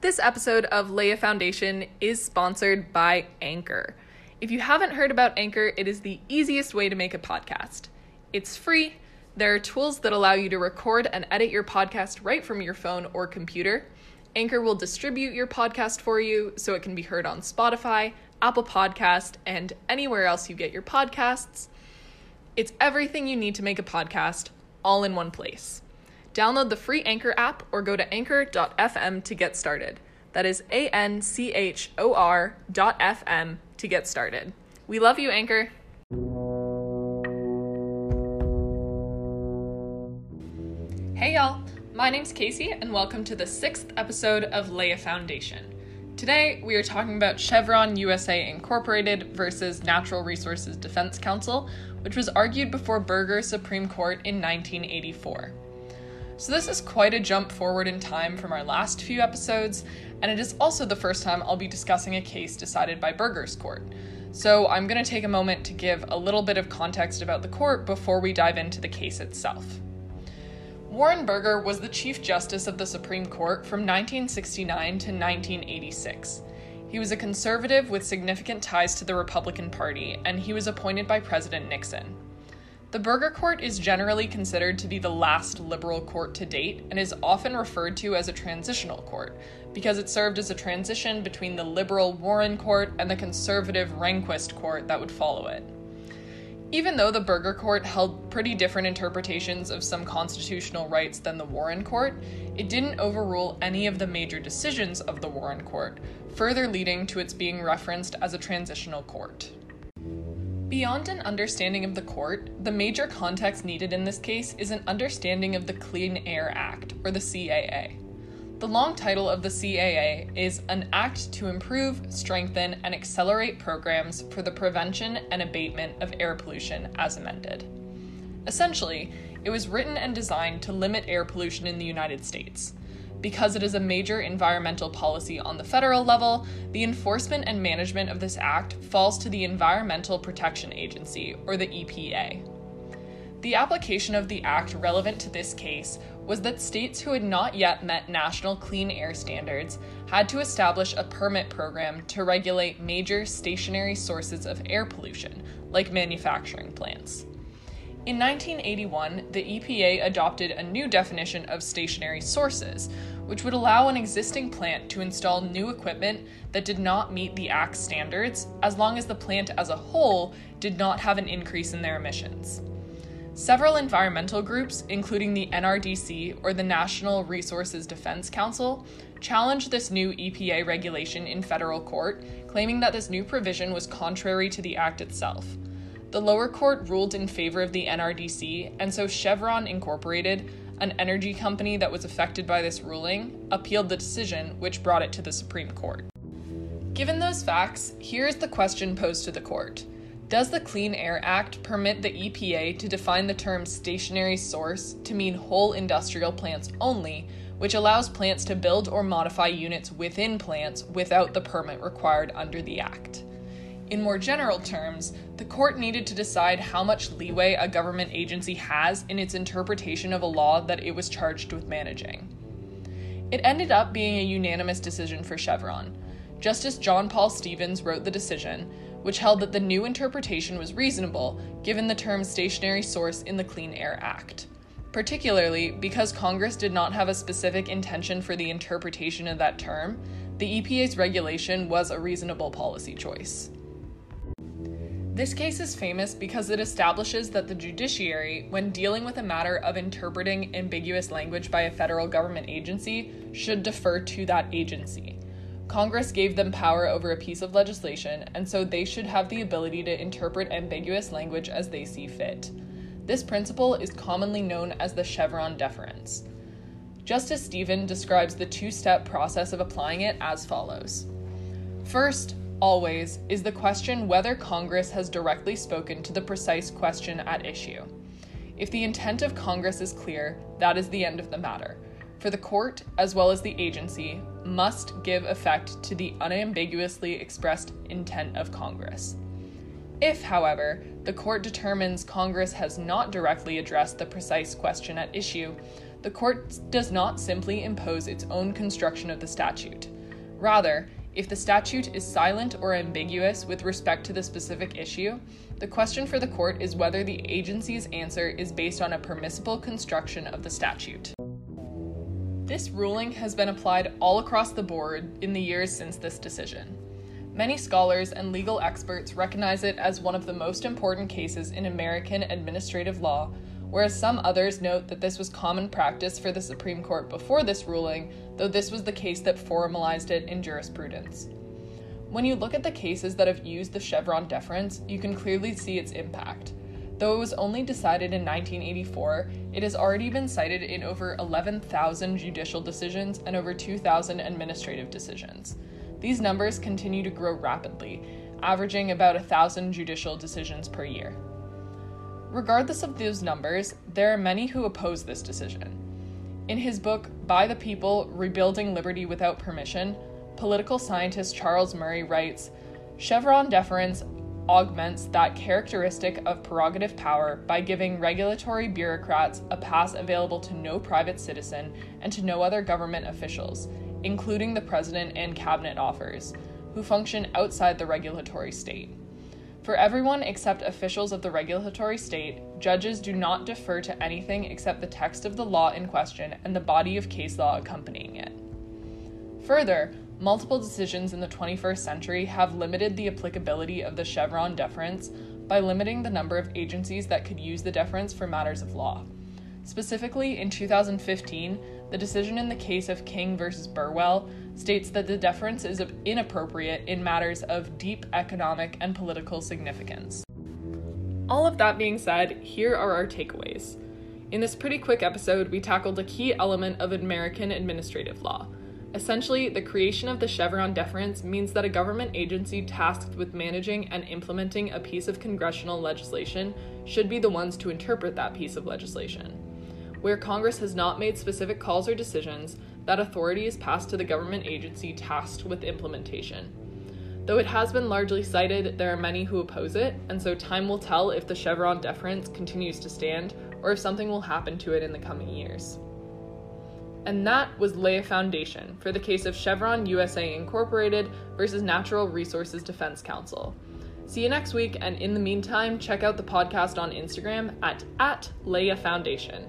This episode of Lay a Foundation is sponsored by Anchor. If you haven't heard about Anchor, it is the easiest way to make a podcast. It's free. There are tools that allow you to record and edit your podcast right from your phone or computer. Anchor will distribute your podcast for you so it can be heard on Spotify, Apple Podcast, and anywhere else you get your podcasts. It's everything you need to make a podcast all in one place. Download the free Anchor app or go to anchor.fm to get started. That is A N C H O R dot FM to get started. We love you, Anchor. Hey, y'all. My name's Casey, and welcome to the sixth episode of Lay a Foundation. Today, we are talking about Chevron USA Incorporated versus Natural Resources Defense Council, which was argued before Burger Supreme Court in 1984. So, this is quite a jump forward in time from our last few episodes, and it is also the first time I'll be discussing a case decided by Burger's court. So, I'm going to take a moment to give a little bit of context about the court before we dive into the case itself. Warren Burger was the Chief Justice of the Supreme Court from 1969 to 1986. He was a conservative with significant ties to the Republican Party, and he was appointed by President Nixon. The Burger Court is generally considered to be the last liberal court to date and is often referred to as a transitional court because it served as a transition between the liberal Warren Court and the conservative Rehnquist Court that would follow it. Even though the Burger Court held pretty different interpretations of some constitutional rights than the Warren Court, it didn't overrule any of the major decisions of the Warren Court, further leading to its being referenced as a transitional court. Beyond an understanding of the court, the major context needed in this case is an understanding of the Clean Air Act, or the CAA. The long title of the CAA is An Act to Improve, Strengthen, and Accelerate Programs for the Prevention and Abatement of Air Pollution, as amended. Essentially, it was written and designed to limit air pollution in the United States. Because it is a major environmental policy on the federal level, the enforcement and management of this act falls to the Environmental Protection Agency, or the EPA. The application of the act relevant to this case was that states who had not yet met national clean air standards had to establish a permit program to regulate major stationary sources of air pollution, like manufacturing plants. In 1981, the EPA adopted a new definition of stationary sources, which would allow an existing plant to install new equipment that did not meet the Act's standards, as long as the plant as a whole did not have an increase in their emissions. Several environmental groups, including the NRDC or the National Resources Defense Council, challenged this new EPA regulation in federal court, claiming that this new provision was contrary to the Act itself. The lower court ruled in favor of the NRDC, and so Chevron Incorporated, an energy company that was affected by this ruling, appealed the decision, which brought it to the Supreme Court. Given those facts, here is the question posed to the court Does the Clean Air Act permit the EPA to define the term stationary source to mean whole industrial plants only, which allows plants to build or modify units within plants without the permit required under the Act? In more general terms, the court needed to decide how much leeway a government agency has in its interpretation of a law that it was charged with managing. It ended up being a unanimous decision for Chevron. Justice John Paul Stevens wrote the decision, which held that the new interpretation was reasonable given the term stationary source in the Clean Air Act. Particularly because Congress did not have a specific intention for the interpretation of that term, the EPA's regulation was a reasonable policy choice. This case is famous because it establishes that the judiciary, when dealing with a matter of interpreting ambiguous language by a federal government agency, should defer to that agency. Congress gave them power over a piece of legislation, and so they should have the ability to interpret ambiguous language as they see fit. This principle is commonly known as the Chevron deference. Justice Stevens describes the two step process of applying it as follows First, always, is the question whether Congress has directly spoken to the precise question at issue. If the intent of Congress is clear, that is the end of the matter. For the court, as well as the agency, must give effect to the unambiguously expressed intent of Congress. If, however, the court determines Congress has not directly addressed the precise question at issue, the court does not simply impose its own construction of the statute. Rather, if the statute is silent or ambiguous with respect to the specific issue, the question for the court is whether the agency's answer is based on a permissible construction of the statute. This ruling has been applied all across the board in the years since this decision. Many scholars and legal experts recognize it as one of the most important cases in American administrative law whereas some others note that this was common practice for the Supreme Court before this ruling, though this was the case that formalized it in jurisprudence. When you look at the cases that have used the Chevron deference, you can clearly see its impact. Though it was only decided in 1984, it has already been cited in over 11,000 judicial decisions and over 2,000 administrative decisions. These numbers continue to grow rapidly, averaging about 1,000 judicial decisions per year. Regardless of those numbers, there are many who oppose this decision. In his book, By the People Rebuilding Liberty Without Permission, political scientist Charles Murray writes Chevron deference augments that characteristic of prerogative power by giving regulatory bureaucrats a pass available to no private citizen and to no other government officials, including the president and cabinet offers, who function outside the regulatory state. For everyone except officials of the regulatory state, judges do not defer to anything except the text of the law in question and the body of case law accompanying it. Further, multiple decisions in the 21st century have limited the applicability of the Chevron deference by limiting the number of agencies that could use the deference for matters of law. Specifically, in 2015, the decision in the case of King versus Burwell states that the deference is inappropriate in matters of deep economic and political significance. All of that being said, here are our takeaways. In this pretty quick episode, we tackled a key element of American administrative law. Essentially, the creation of the Chevron deference means that a government agency tasked with managing and implementing a piece of congressional legislation should be the ones to interpret that piece of legislation. Where Congress has not made specific calls or decisions, that authority is passed to the government agency tasked with implementation. Though it has been largely cited, there are many who oppose it, and so time will tell if the Chevron deference continues to stand or if something will happen to it in the coming years. And that was lay a foundation for the case of Chevron USA Incorporated versus Natural Resources Defense Council. See you next week, and in the meantime, check out the podcast on Instagram at, at Lay a Foundation.